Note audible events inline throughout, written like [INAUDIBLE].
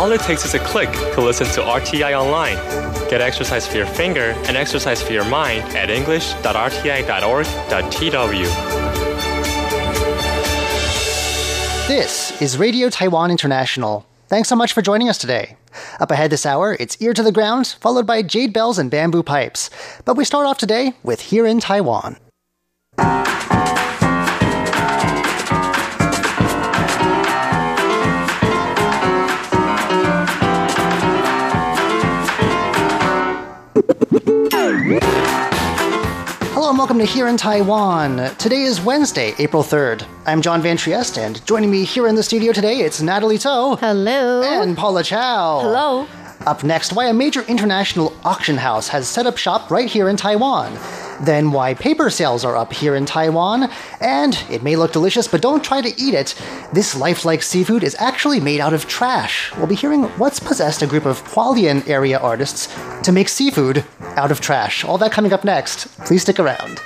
All it takes is a click to listen to RTI online. Get exercise for your finger and exercise for your mind at english.rti.org.tw. This is Radio Taiwan International. Thanks so much for joining us today. Up ahead this hour, it's Ear to the Ground, followed by Jade Bells and Bamboo Pipes. But we start off today with Here in Taiwan. Welcome to Here in Taiwan. Today is Wednesday, April 3rd. I'm John Van Trieste, and joining me here in the studio today, it's Natalie Tso. Hello. And Paula Chow. Hello. Up next, why a major international auction house has set up shop right here in Taiwan. Then, why paper sales are up here in Taiwan. And it may look delicious, but don't try to eat it. This lifelike seafood is actually made out of trash. We'll be hearing what's possessed a group of Hualien area artists to make seafood out of trash. All that coming up next. Please stick around.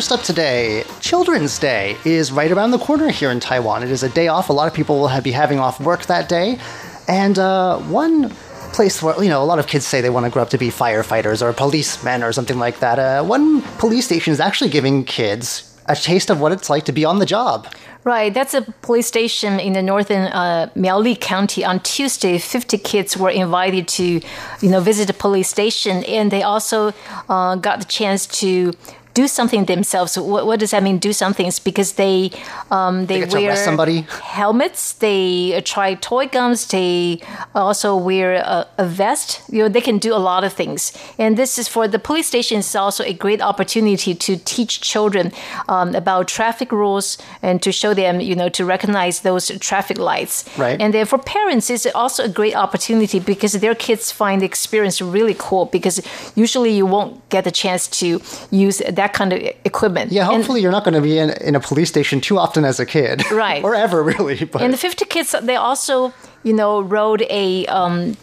First up today, Children's Day is right around the corner here in Taiwan. It is a day off. A lot of people will be having off work that day. And uh, one place where, you know, a lot of kids say they want to grow up to be firefighters or policemen or something like that. Uh, one police station is actually giving kids a taste of what it's like to be on the job. Right, that's a police station in the northern uh, Miaoli County. On Tuesday, 50 kids were invited to, you know, visit the police station, and they also uh, got the chance to do something themselves. What, what, does that mean? Do something? It's because they um, they, they wear somebody. helmets. They uh, try toy guns. They also wear a, a, vest. You know, they can do a lot of things. And this is for the police station. Is also a great opportunity to teach children um, about traffic rules and to show them, you know, to recognize those traffic lights. Right. And then for parents, it's also a great opportunity because their kids find the experience really cool. Because usually you won't get the chance to use that kind of equipment. Yeah, hopefully and, you're not going to be in, in a police station too often as a kid. [LAUGHS] Right. or ever, really. But. And the 50 kids, they also, you know, rode a. Um,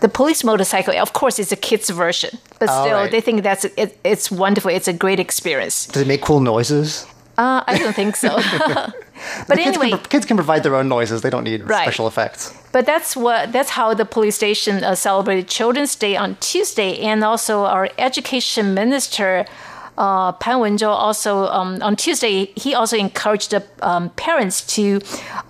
the police motorcycle, of course, it's a kids' version, but still, right. they think that's it, it's wonderful. It's a great experience. Does it make cool noises? Uh, I don't think so. [LAUGHS] [LAUGHS] but the anyway, kids can, kids can, provide their own noises. They don't need right. special effects. But that's what that's how the police station uh, celebrated Children's Day on Tuesday, and also our education minister. Uh, Pan Wen-chung also um, on Tuesday he also encouraged the um, parents to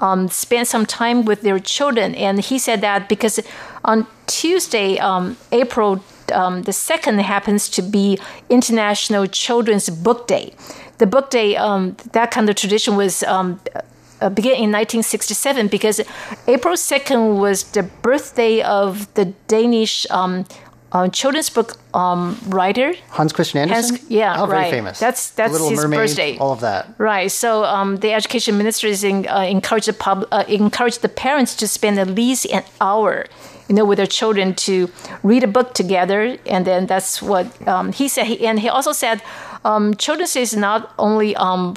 um, spend some time with their children, and he said that because on Tuesday, um, April um, the second happens to be International Children's Book Day. The book day, um, that kind of tradition was uh, began in 1967 because April 2nd was the birthday of the Danish um, uh, children's book um, writer Hans Christian Andersen. Hans, yeah, oh, very right. famous. That's that's Little his Mermaid, birthday. All of that. Right. So um, the education minister is in, uh, encourage the pub, uh, encourage the parents to spend at least an hour, you know, with their children to read a book together, and then that's what um, he said. He, and he also said, um, Children's Day is not only um,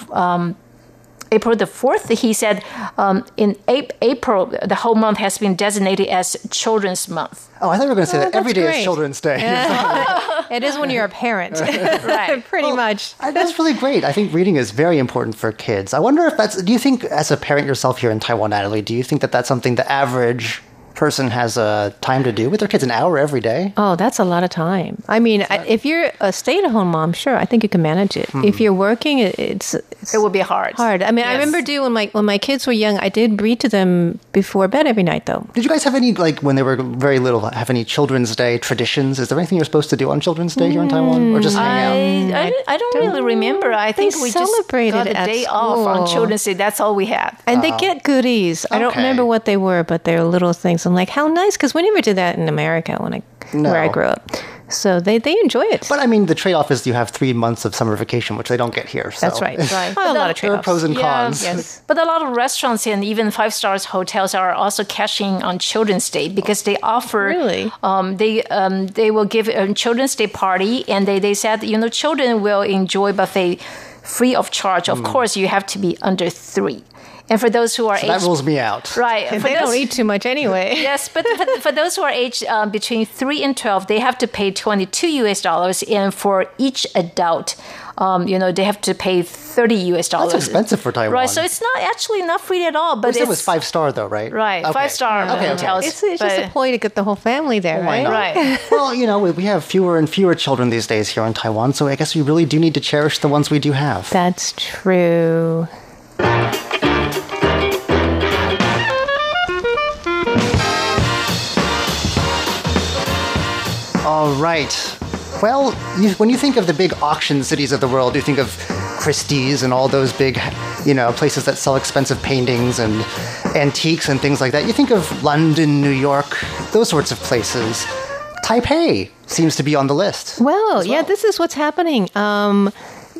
April the 4th, he said um, in April, the whole month has been designated as Children's Month. Oh, I thought you were going to say Oh, that every day great. is Children's Day. [LAUGHS] It is when you're a parent, [LAUGHS] Right. [LAUGHS] pretty much. Uh, That's really great. I think reading is very important for kids. I wonder if that's. Do you think, as a parent yourself here in Taiwan, Natalie, do you think that that's something the average person has uh, time to do with their kids? An hour every day? Oh, that's a lot of time. I mean, I, if you're a stay-at-home mom, sure, I think you can manage it. If hmm. you're working, it, it's, it's It would be hard. hard. I mean, I remember doing when my when my kids were young, I did read to them before bed every night, though. Did you guys have any, like, when they were very little, have any Children's Day traditions? Is there anything you're supposed to do on Children's Day here in Taiwan? Or just hang out? Mm, I, I, don't- I don't really remember. I think we just celebrated got a at day off on. Children's Day. That's all we had. And they oh. get goodies. I don't remember what they were, but they're little things. I'm like, how nice, because we never did that in America when I where I grew up. So they they enjoy it. But I mean, the trade off is you have three months of summer vacation, which they don't get here. So. That's right. [LAUGHS] Right. Oh, a lot of trade-offs. pros and Yeah, cons. Yes. [LAUGHS] But a lot of restaurants and even five stars hotels are also cashing on Children's Day because they offer. Really? Um, they um, they will give a Children's Day party and they, they said you know children will enjoy buffet free of charge. Of course, you have to be under three. And for those who are That aged, rules me out. right, for they those- don't eat too much anyway. [LAUGHS] Yes, but for, for those who are aged um, between 3 and 12, they have to pay 22 US dollars. And for each adult, um, you know, they have to pay 30 US dollars. That's expensive for Taiwan. Right, so it's not actually not free at all. But You said it's, it was five star though, right? Right, Okay. five star Okay, okay. It's, it's just a but- ploy to get the whole family there, Why right? not? Right. [LAUGHS] well, you know, we, we have fewer and fewer children these days here in Taiwan, so I guess we really do need to cherish the ones we do have. That's true. All right. Well, you, when you think of the big auction cities of the world, you think of Christie's and all those big, you know, places that sell expensive paintings and antiques and things like that. You think of London, New York, those sorts of places. Taipei seems to be on the list. Well, yeah, this is what's happening. Um,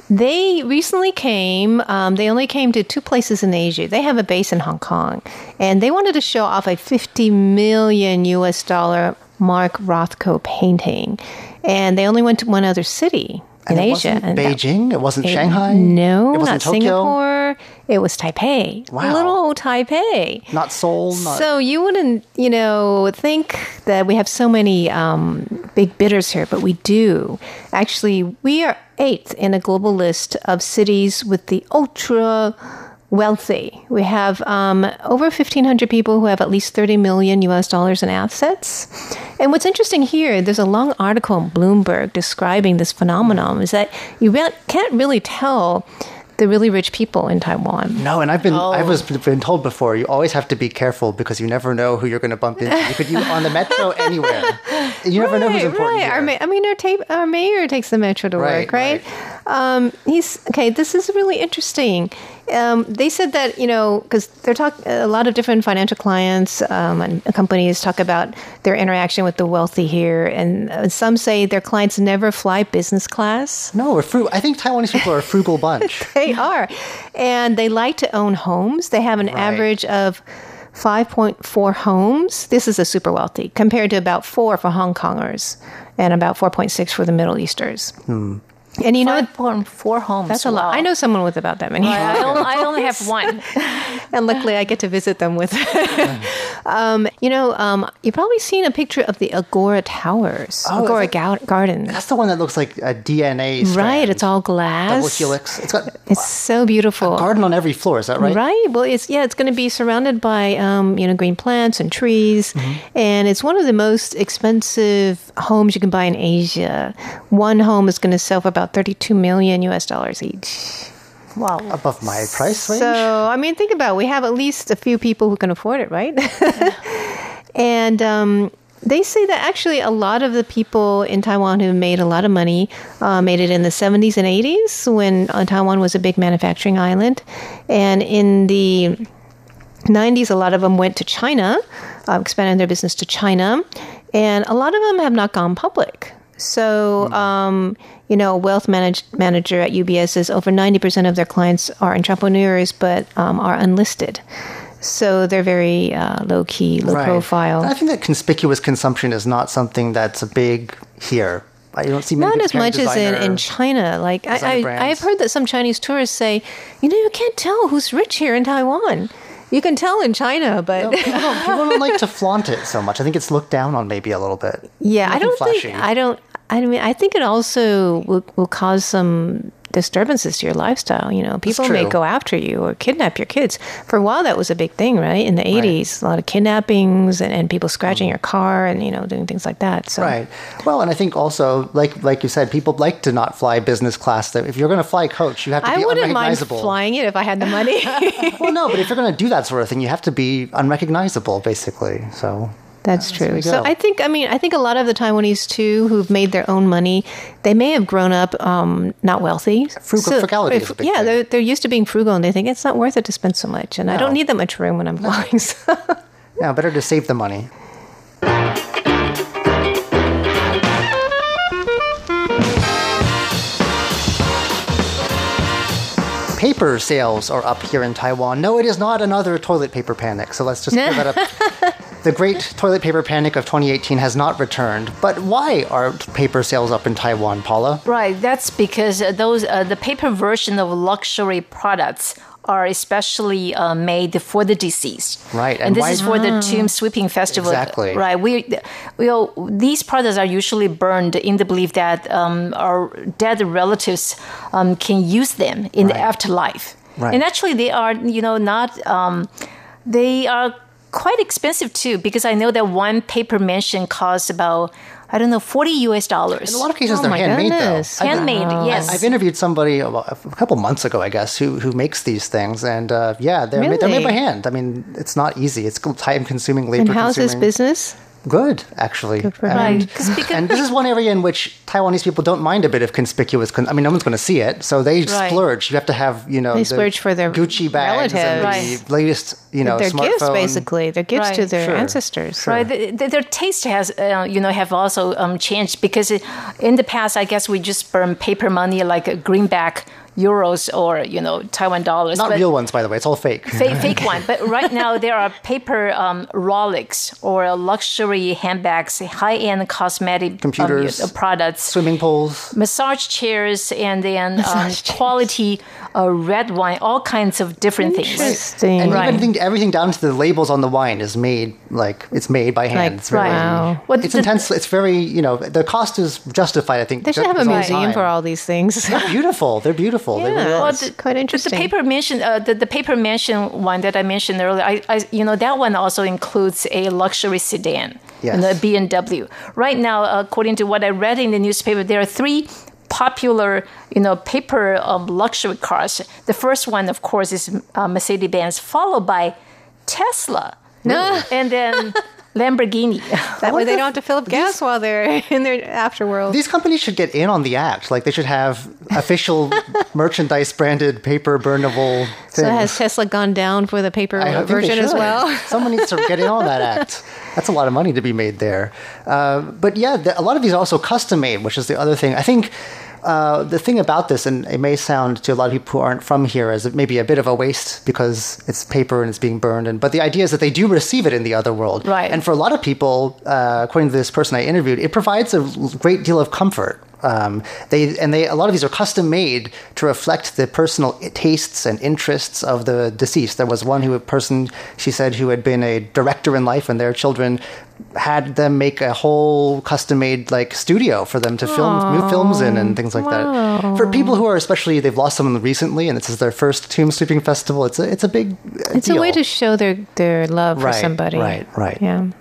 they recently came, um, they only came to two places in Asia. They have a base in Hong Kong, and they wanted to show off a 50 million US dollar Mark Rothko painting. And they only went to one other city And in it Asia. wasn't and that- Beijing. It wasn't Shanghai. No, it wasn't not Tokyo. Singapore. It was Taipei. Wow. Little old Taipei. Not Seoul. Not So you wouldn't, you know, think that we have so many um, big bidders here, but we do. Actually, we are eighth in a global list of cities with the ultra wealthy. We have um, over 1,500 people who have at least 30 million US dollars in assets. And what's interesting here, there's a long article in Bloomberg describing this phenomenon, is that you re- can't really tell the really rich people in Taiwan. No, and I've been I Oh. was been told before you always have to be careful because you never know who you're going to bump into. You could you on the metro [LAUGHS] anywhere. You never know who's important. Right, here. Our, ma- I mean, our, tape, our mayor takes the metro to Right, work, right? Um, he's okay. This is really interesting. Um, they said that you know because they're talk a lot of different financial clients um, and companies talk about their interaction with the wealthy here, and uh, some say their clients never fly business class. No, we're frugal. I think Taiwanese people are a frugal bunch. [LAUGHS] They are, and they like to own homes. They have an average of. 5.4 homes. This is a super wealthy compared to about four for Hong Kongers and about 4.6 for the Middle Easters. And you know, four homes. that's a lot. I know someone with about that many. I only, I only have one. [LAUGHS] [LAUGHS] and luckily I get to visit them with. [LAUGHS] um, you know, um, you've probably seen a picture of the Agora Towers, Oh, Agora Ga- Gardens. That's the one that looks like a DNA. Strand. Right, it's all glass. double helix. It's got It's so beautiful. garden on every floor. Is that right? Right. Well, it's yeah, it's going to be surrounded by um, you know green plants and trees, Mm-hmm. and it's one of the most expensive homes you can buy in Asia. One home is going to sell for about thirty-two million U.S. dollars each. Wow. Above my price range. So I mean, think about it. we have at least a few people who can afford it, right? [LAUGHS] and um, they say that actually a lot of the people in Taiwan who made a lot of money uh, made it in the 70s and 80s when uh, Taiwan was a big manufacturing island, and in the 90s, a lot of them went to China, uh, expanded their business to China, and a lot of them have not gone public. So, um, you know, a wealth manage- manager at UBS says over 90% of their clients are entrepreneurs but um, are unlisted. So they're very uh, low key, low Right. profile. I think that conspicuous consumption is not something that's a big here. I don't see many Not as much as in, in China. Like I, I, I've heard that some Chinese tourists say, you know, you can't tell who's rich here in Taiwan. You can tell in China, but No, people, don't, people don't like to flaunt it so much. I think it's looked down on maybe a little bit. [LAUGHS] Yeah, I don't flashy. think I don't. I mean, I think it also will, will cause some disturbances to your lifestyle. You know, people may go after you or kidnap your kids. For a while, that was a big thing, right? In the eighties, a lot of kidnappings and, and people scratching your car and you know doing things like that. So Right. Well, and I think also, like like you said, people like to not fly business class. That if you're going to fly coach, you have to I be wouldn't mind unrecognizable. flying it if I had the money. [LAUGHS] Well, no, but if you're going to do that sort of thing, you have to be unrecognizable, basically. So That's true. So. I think, I mean, I think a lot of the Taiwanese too, who've made their own money, they may have grown up um, not wealthy. Frugal- frugality is a big yeah, thing. they're they're used to being frugal, and they think it's not worth it to spend so much, and I don't need that much room when I'm flying. So. [LAUGHS] yeah, better to save the money. Paper sales are up here in Taiwan. No, it is not another toilet paper panic. So let's just clear that up. [LAUGHS] The great toilet paper panic of 2018 has not returned. But why are paper sales up in Taiwan, Paula? Right, that's because uh, those uh, the paper version of luxury products are especially uh, made for the deceased. Right, and, and this why- is for the Tomb Sweeping Festival. Exactly. Right, we, we all, these products are usually burned in the belief that um, our dead relatives um, can use them in the afterlife. Right. And actually, they are, you know, not. Um, they are quite expensive too, because I know that one paper mansion costs about. I don't know, 40 US dollars. In a lot of cases, Oh they're handmade, goodness. though. I've- Handmade, yes. I've interviewed somebody a a couple months ago, I guess, who who makes these things, and uh, yeah, they're made, they're made by hand. I mean, it's not easy. It's time consuming, labor And how's this business? Good, actually. Good for and, him. 'Cause- because- and this is one area in which Taiwanese people don't mind a bit of conspicuous. Con- I mean, no one's going to see it, so they Right. splurge. You have to have, you know, They the splurge for their Gucci bags and relatives. the latest, you know, their gifts, smartphone. basically. Their gifts to their Sure. ancestors. Right, the, the, their taste has, uh, you know, have also um, changed because it, in the past, I guess we just burn paper money like a greenback euros or you know Taiwan dollars. Not but real ones, by the way. It's all fake. Fake, fake [LAUGHS] one, but right now there are paper um, Rolex or luxury handbags, high-end cosmetic um, Computers. uh, products, Swimming pools. massage chairs, and then um, quality uh, red wine, all kinds of different things. Interesting. And Right. even everything down to the labels on the wine is made like it's made by hand. Like, it's very, wow. What It's the- intense. It's very you know the cost is justified. I think They should have a museum time. for all these things. They're beautiful. They're beautiful. They really Yeah. are. Well, It's quite The interesting. paper mansion, uh, the, the paper mansion one that I mentioned earlier, I, I, you know, that one also includes a luxury sedan, Yes. and a BMW. Right now, according to what I read in the newspaper, there are three popular, you know, paper um, luxury cars. The first one, of course, is uh, Mercedes-Benz, followed by Tesla, [LAUGHS] and then Lamborghini. [LAUGHS] that way they don't have to fill up gas while they're [LAUGHS] in their afterworld. These companies should get in on the act. Like they should have official merchandise branded paper burnable things. so has Tesla gone down for the paper I version as well? Someone needs to get in on that act. That's a lot of money to be made there. Uh, but yeah, the, a lot of these are also custom made, which is the other thing. I think uh, the thing about this, and it may sound to a lot of people who aren't from here as it may be a bit of a waste because it's paper and it's being burned. And but the idea is that they do receive it in the other world. Right. And for a lot of people, uh, according to this person I interviewed, it provides a great deal of comfort. Um, they and they a lot of these are custom made to reflect the personal tastes and interests of the deceased. There was one who a person she said who had been a director in life, and their children had them make a whole custom made like studio for them to film new films in and things like that. For people who are especially they've lost someone recently, and this is their first tomb sweeping festival. It's a it's a big uh, It's a way to show their, their love for Right, somebody. right, right. Yeah.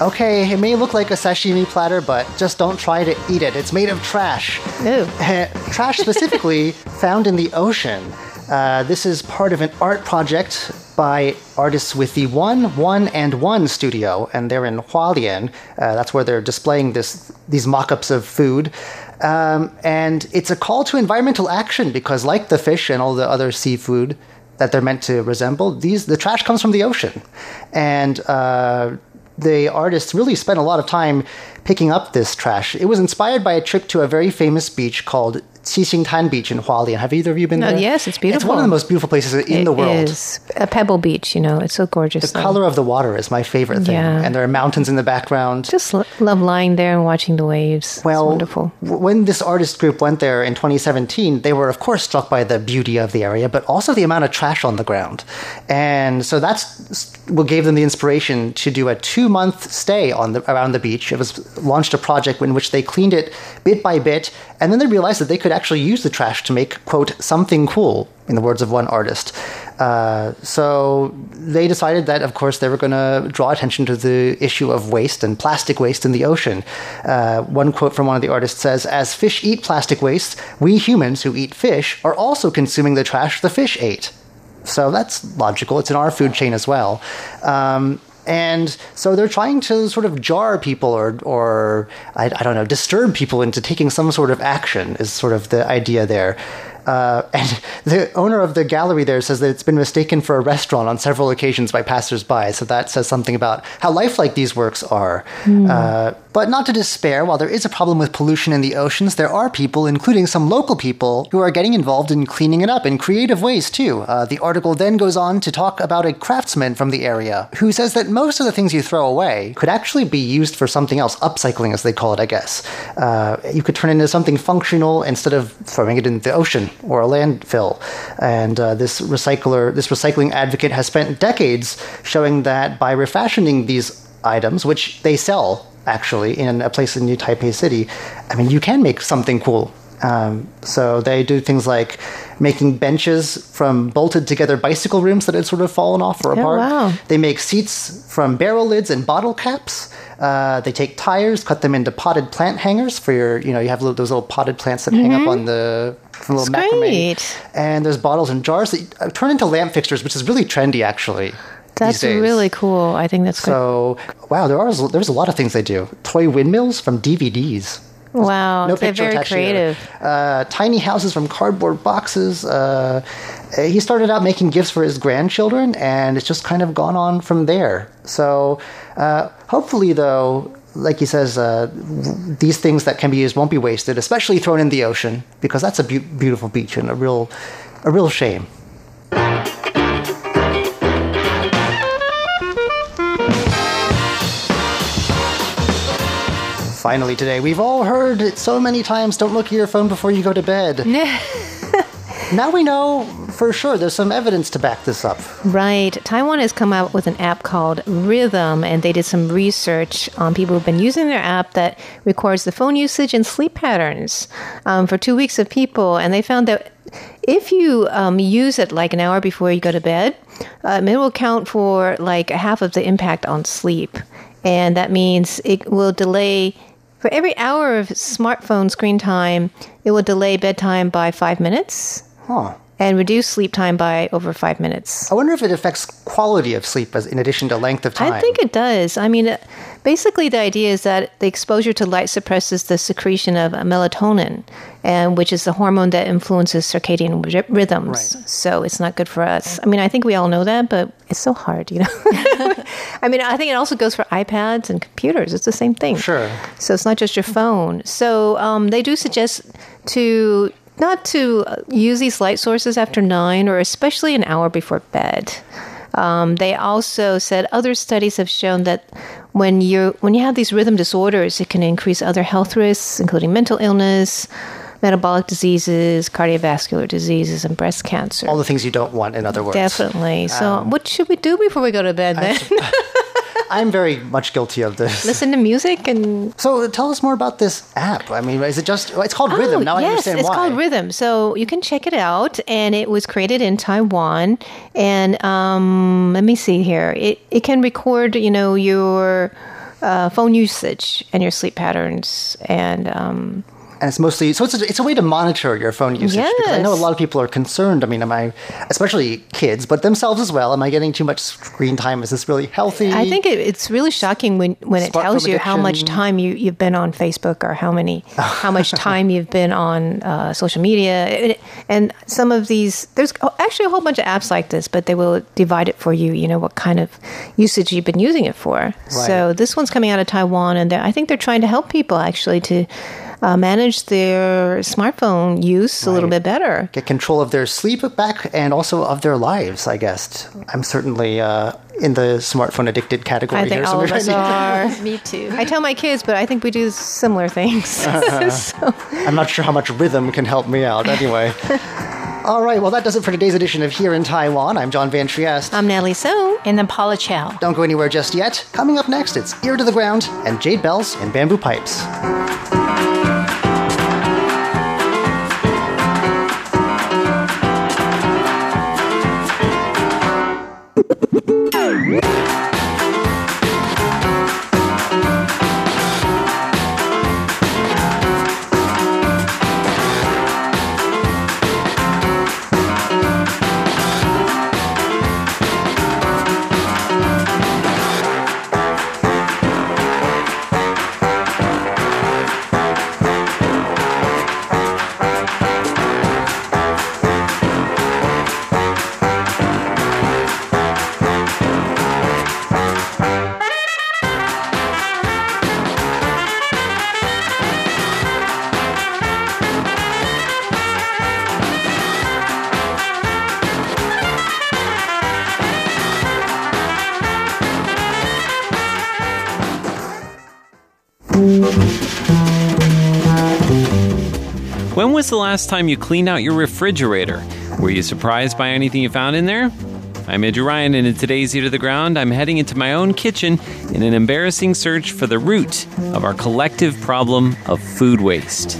Okay, it may look like a sashimi platter, but just don't try to eat it. It's made of trash. Ew. [LAUGHS] trash specifically found in the ocean. Uh, this is part of an art project by artists with the One One and One studio, and they're in Hualien. Uh, that's where they're displaying this these mock-ups of food. Um, and it's a call to environmental action because, like the fish and all the other seafood that they're meant to resemble, these the trash comes from the ocean, and uh, the artists really spent a lot of time picking up this trash. It was inspired by a trip to a very famous beach called Qixingtan Beach in Hualien. Have either of you been Oh, there? yes, it's beautiful. It's one of the most beautiful places in the world. It is. a pebble beach, you know. It's so gorgeous. The though. color of the water is my favorite thing, Yeah. and there are mountains in the background. Just lo- love lying there and watching the waves. well, it's wonderful. when this artist group went there in 2017, they were of course struck by the beauty of the area, but also the amount of trash on the ground, and so that's what gave them the inspiration to do a two-month stay on the around the beach. It was launched a project in which they cleaned it bit by bit, and then they realized that they could actually use the trash to make quote something cool, in the words of one artist. Uh, so they decided that, of course, they were going to draw attention to the issue of waste and plastic waste in the ocean. Uh, one quote from one of the artists says, As fish eat plastic waste, we humans who eat fish are also consuming the trash the fish ate. So that's logical. It's in our food chain as well. Um, and so they're trying to sort of jar people or, or I, I don't know, disturb people into taking some sort of action, is sort of the idea there. Uh, and [LAUGHS] the owner of the gallery there says that it's been mistaken for a restaurant on several occasions by passersby. So that says something about how lifelike these works are. Uh, but not to despair, while there is a problem with pollution in the oceans, there are people, including some local people, who are getting involved in cleaning it up in creative ways too. Uh, the article then goes on to talk about a craftsman from the area who says that most of the things you throw away could actually be used for something else, upcycling as they call it, I guess. Uh, you could turn it into something functional instead of throwing it in the ocean or a landfill. And uh, this recycler, this recycling advocate, has spent decades showing that by refashioning these items, which they sell actually in a place in New Taipei City, I mean, you can make something cool. Um, so they do things like making benches from bolted together bicycle rims that had sort of fallen off or apart. wow. They make seats from barrel lids and bottle caps. Uh, they take tires, cut them into potted plant hangers for your, you know, you have little, those little potted plants that hang up on the little That's macrame. great. And there's bottles and jars that uh, turn into lamp fixtures, which is really trendy actually. That's really cool. I think that's great. So, wow, there are there's a lot of things they do. Toy windmills from DVDs. Wow, No they're very creative. Uh, tiny houses from cardboard boxes. Uh, he started out making gifts for his grandchildren, and it's just kind of gone on from there. So, uh, hopefully, though, like he says, uh, these things that can be used won't be wasted, especially thrown in the ocean, because that's a beau beautiful beach and a real, a real shame. Finally, today, we've all heard it so many times don't look at your phone before you go to bed. [LAUGHS] now we know for sure there's some evidence to back this up. Right. Taiwan has come out with an app called Rhythm, and they did some research on people who've been using their app that records the phone usage and sleep patterns um, for two weeks of people. And they found that if you um, use it like an hour before you go to bed, um, it will count for like half of the impact on sleep. And that means it will delay. For every hour of smartphone screen time, it will delay bedtime by five minutes Huh. and reduce sleep time by over five minutes. I wonder if it affects quality of sleep as in addition to length of time. I think it does. I mean, uh, basically, the idea is that the exposure to light suppresses the secretion of melatonin, and which is the hormone that influences circadian rhythms. Right. So it's not good for us. I mean, I think we all know that, but it's so hard, you know. [LAUGHS] I mean, I think it also goes for iPads and computers. It's the same thing. Sure. So it's not just your phone. So um, they do suggest to not to uh, use these light sources after nine or especially an hour before bed. Um, they also said other studies have shown that when you when you have these rhythm disorders, it can increase other health risks, including mental illness, metabolic diseases, cardiovascular diseases, and breast cancer. All the things you don't want, in other words. Definitely. So, Um, what should we do before we go to bed then? [LAUGHS] I'm very much guilty of this. Listen to music and So tell us more about this app. I mean, is it just? It's called Rhythm. Now I Oh, yes, understand it's called Rhythm. So you can check it out, and it was created in Taiwan. And um, let me see here. It it can record, you know, your uh, phone usage and your sleep patterns, and um, and it's mostly so it's a, it's a way to monitor your phone usage because I know a lot of people are concerned. I mean, am I, especially kids, but themselves as well? Am I getting too much screen time? Is this really healthy? I think it, it's really shocking when, when it tells you how much time you, you've been on Facebook or how many [LAUGHS] how much time you've been on uh, social media. And, and some of these, there's actually a whole bunch of apps like this, but they will divide it for you. You know what kind of usage you've been using it for. So this one's coming out of Taiwan, and I think they're trying to help people actually to. Uh, manage their smartphone use a little bit better. get control of their sleep back and also of their lives. I guess I'm certainly uh, in the smartphone addicted category I think here. all of us [LAUGHS] are. [LAUGHS] Me too. I tell my kids, but I think we do similar things. [LAUGHS] so. I'm not sure how much rhythm can help me out. Anyway. All right, well, that does it for today's edition of Here in Taiwan. I'm John Van Trieste. I'm Natalie Tso. And then Paula Chow. Don't go anywhere just yet. Coming up next, it's Ear to the Ground and Jade Bells and Bamboo Pipes. was the last time you cleaned out your refrigerator? Were you surprised by anything you found in there? I'm Andrew Ryan, and in today's Ear to the Ground, I'm heading into my own kitchen in an embarrassing search for the root of our collective problem of food waste.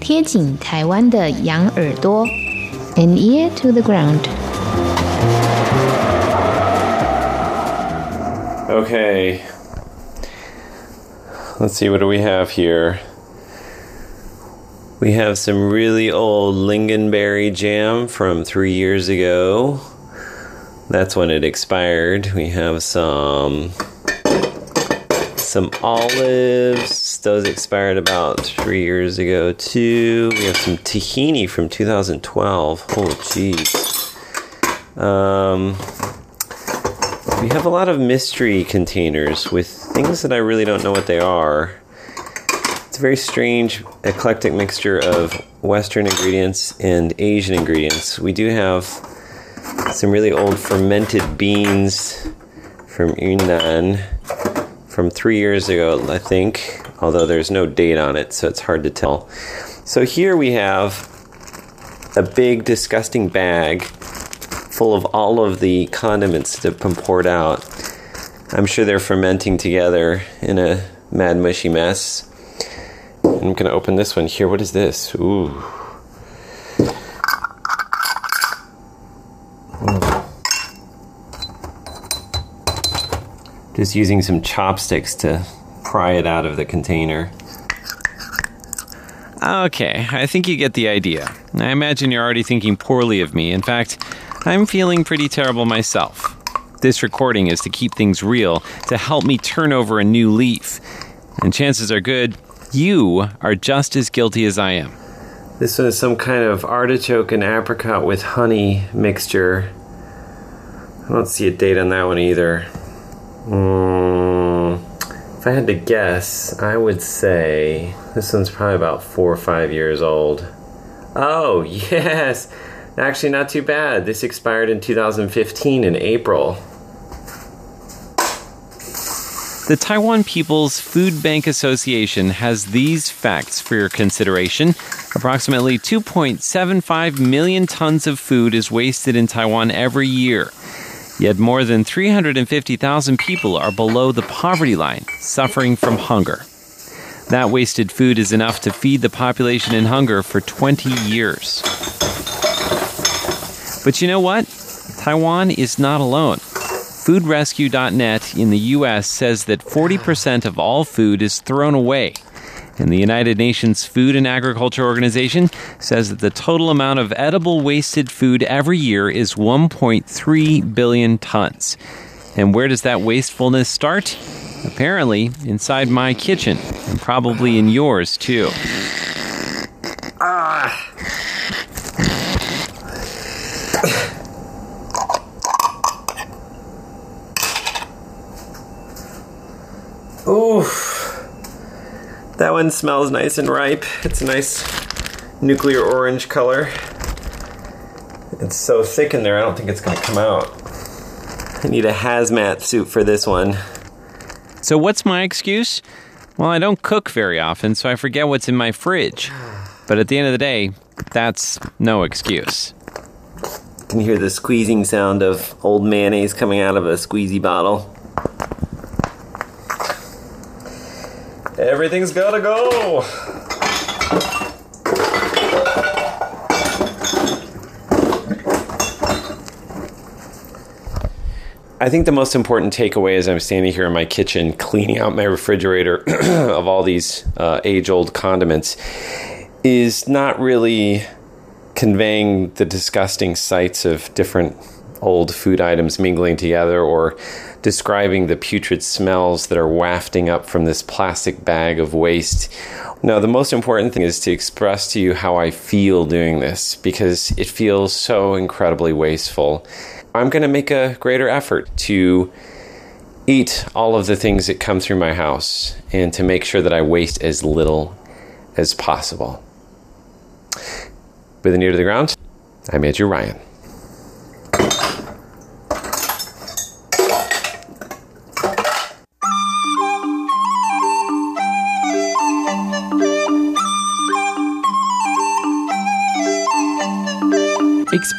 贴紧台湾的羊耳朵，an ear to the ground。 Okay. Let's see, what do we have here? We have some really old lingonberry jam from three years ago. That's when it expired. We have some some olives. Those expired about three years ago too. We have some tahini from 2012. Oh, jeez. Um, we have a lot of mystery containers with things that I really don't know what they are. It's a very strange, eclectic mixture of Western ingredients and Asian ingredients. We do have some really old fermented beans from Yunnan from three years ago, I think, although there's no date on it, so it's hard to tell. So here we have a big, disgusting bag full of all of the condiments that have been poured out. I'm sure they're fermenting together in a mad, mushy mess. I'm going to open this one here. What is this? Ooh. Just using some chopsticks to pry it out of the container. Okay, I think you get the idea. I imagine you're already thinking poorly of me. In fact, I'm feeling pretty terrible myself. This recording is to keep things real, to help me turn over a new leaf. And chances are good, you are just as guilty as I am. This one is some kind of artichoke and apricot with honey mixture. I don't see a date on that one either. Mm, if I had to guess, I would say this one's probably about four or five years old. Oh, [LAUGHS] yes! Actually, not too bad. This expired in 2015 in April. The Taiwan People's Food Bank Association has these facts for your consideration. Approximately 2.75 million tons of food is wasted in Taiwan every year. Yet more than 350,000 people are below the poverty line, suffering from hunger. That wasted food is enough to feed the population in hunger for 20 years. But you know what? Taiwan is not alone. FoodRescue.net in the US says that 40% of all food is thrown away. And the United Nations Food and Agriculture Organization says that the total amount of edible wasted food every year is 1.3 billion tons. And where does that wastefulness start? Apparently, inside my kitchen, and probably in yours too. Ah. Oof. That one smells nice and ripe. It's a nice nuclear orange color. It's so thick in there, I don't think it's going to come out. I need a hazmat suit for this one. So, what's my excuse? Well, I don't cook very often, so I forget what's in my fridge. But at the end of the day, that's no excuse. Can You can hear the squeezing sound of old mayonnaise coming out of a squeezy bottle. Everything's gotta go. I think the most important takeaway as I'm standing here in my kitchen cleaning out my refrigerator [CLEARS THROAT] of all these uh, age old condiments is not really conveying the disgusting sights of different old food items mingling together or describing the putrid smells that are wafting up from this plastic bag of waste. No, the most important thing is to express to you how I feel doing this because it feels so incredibly wasteful. I'm going to make a greater effort to eat all of the things that come through my house and to make sure that I waste as little as possible. With an ear to the ground, I'm Andrew Ryan.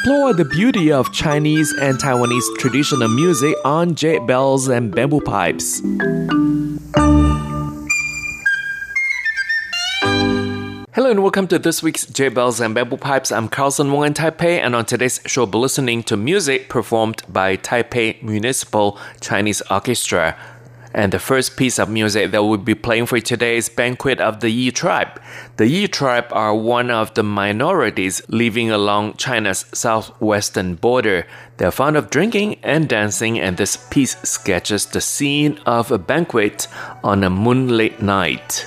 Explore the beauty of Chinese and Taiwanese traditional music on jade bells and bamboo pipes. Hello and welcome to this week's Jade Bells and Bamboo Pipes. I'm Carlson Wong in Taipei, and on today's show, we'll be listening to music performed by Taipei Municipal Chinese Orchestra. And the first piece of music that we'll be playing for today is Banquet of the Yi Tribe. The Yi Tribe are one of the minorities living along China's southwestern border. They're fond of drinking and dancing, and this piece sketches the scene of a banquet on a moonlit night.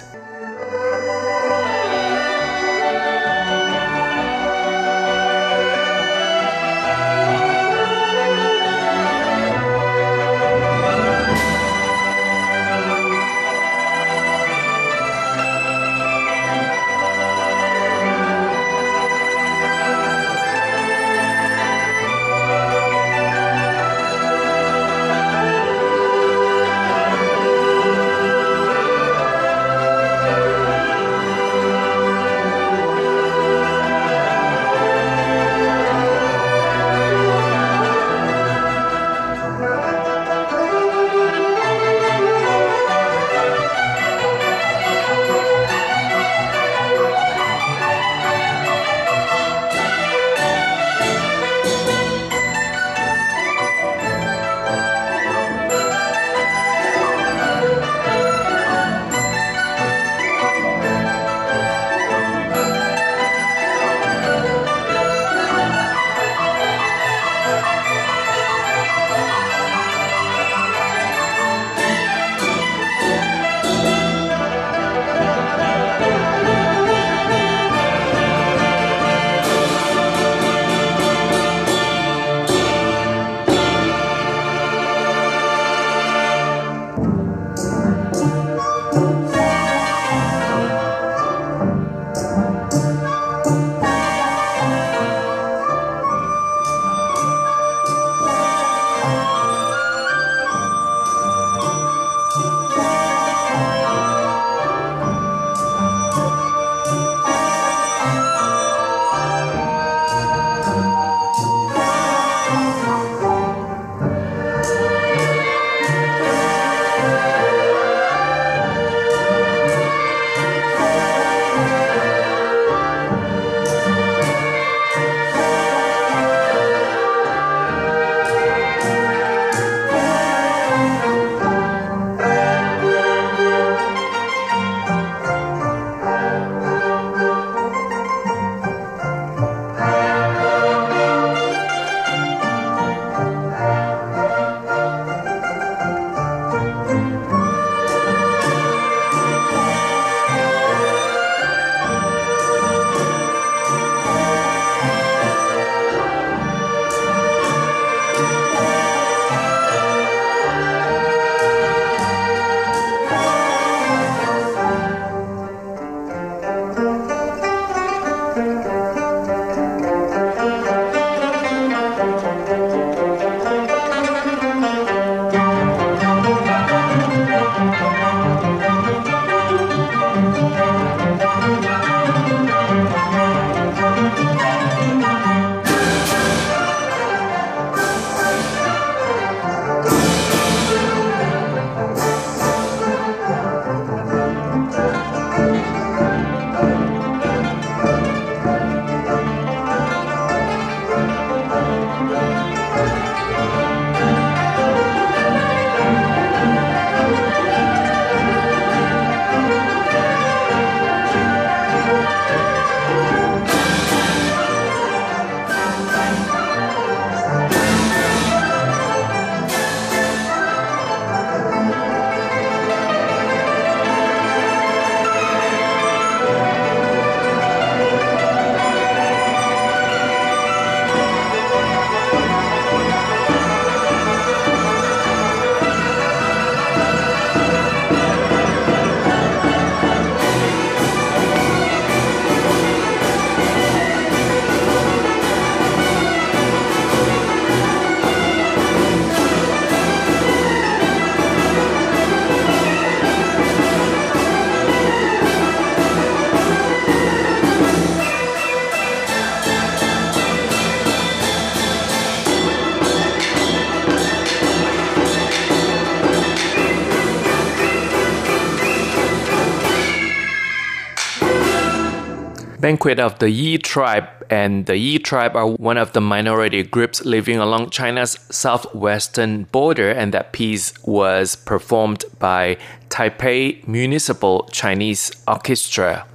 Banquet of the Yi tribe, and the Yi tribe are one of the minority groups living along China's southwestern border, and that piece was performed by Taipei Municipal Chinese Orchestra.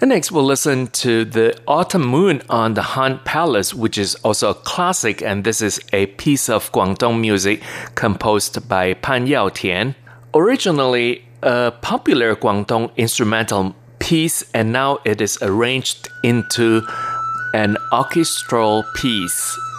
And next, we'll listen to the Autumn Moon on the Han Palace, which is also a classic, and this is a piece of Guangdong music composed by Pan Yao Tian. Originally a popular Guangdong instrumental piece, and now it is arranged into an orchestral piece.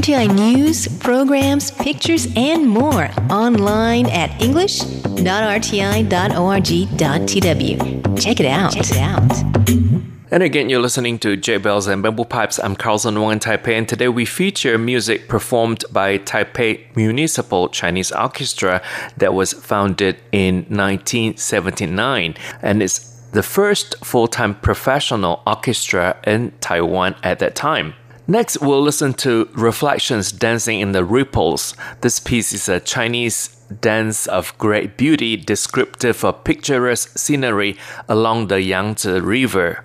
RTI news, programs, pictures, and more online at english.rti.org.tw. Check it out. Check it out. And again, you're listening to Jade Bells and Bamboo Pipes. I'm Carlson Wong in Taipei, and today we feature music performed by Taipei Municipal Chinese Orchestra that was founded in 1979, and is the first full-time professional orchestra in Taiwan at that time. Next, we'll listen to Reflections Dancing in the Ripples. This piece is a Chinese dance of great beauty, descriptive of picturesque scenery along the Yangtze River.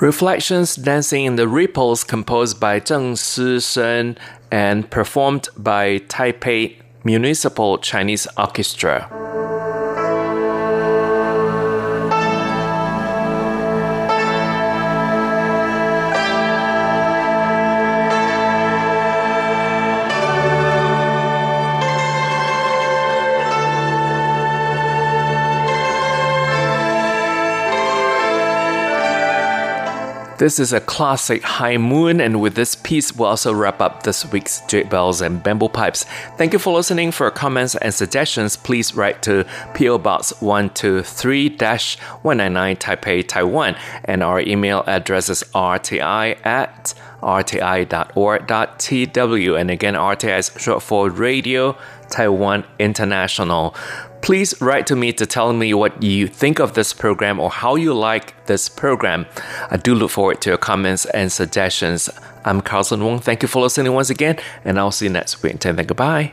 Reflections Dancing in the Ripples, composed by Zheng Si and performed by Taipei Municipal Chinese Orchestra. This is a classic high moon, and with this piece, we'll also wrap up this week's Jade Bells and Bamboo Pipes. Thank you for listening. For comments and suggestions, please write to PO Box 123 199 Taipei, Taiwan, and our email address is rti at rti.org.tw. And again, RTI is short for Radio Taiwan International. Please write to me to tell me what you think of this program or how you like this program. I do look forward to your comments and suggestions. I'm Carlson Wong. Thank you for listening once again, and I'll see you next week. Until then, goodbye.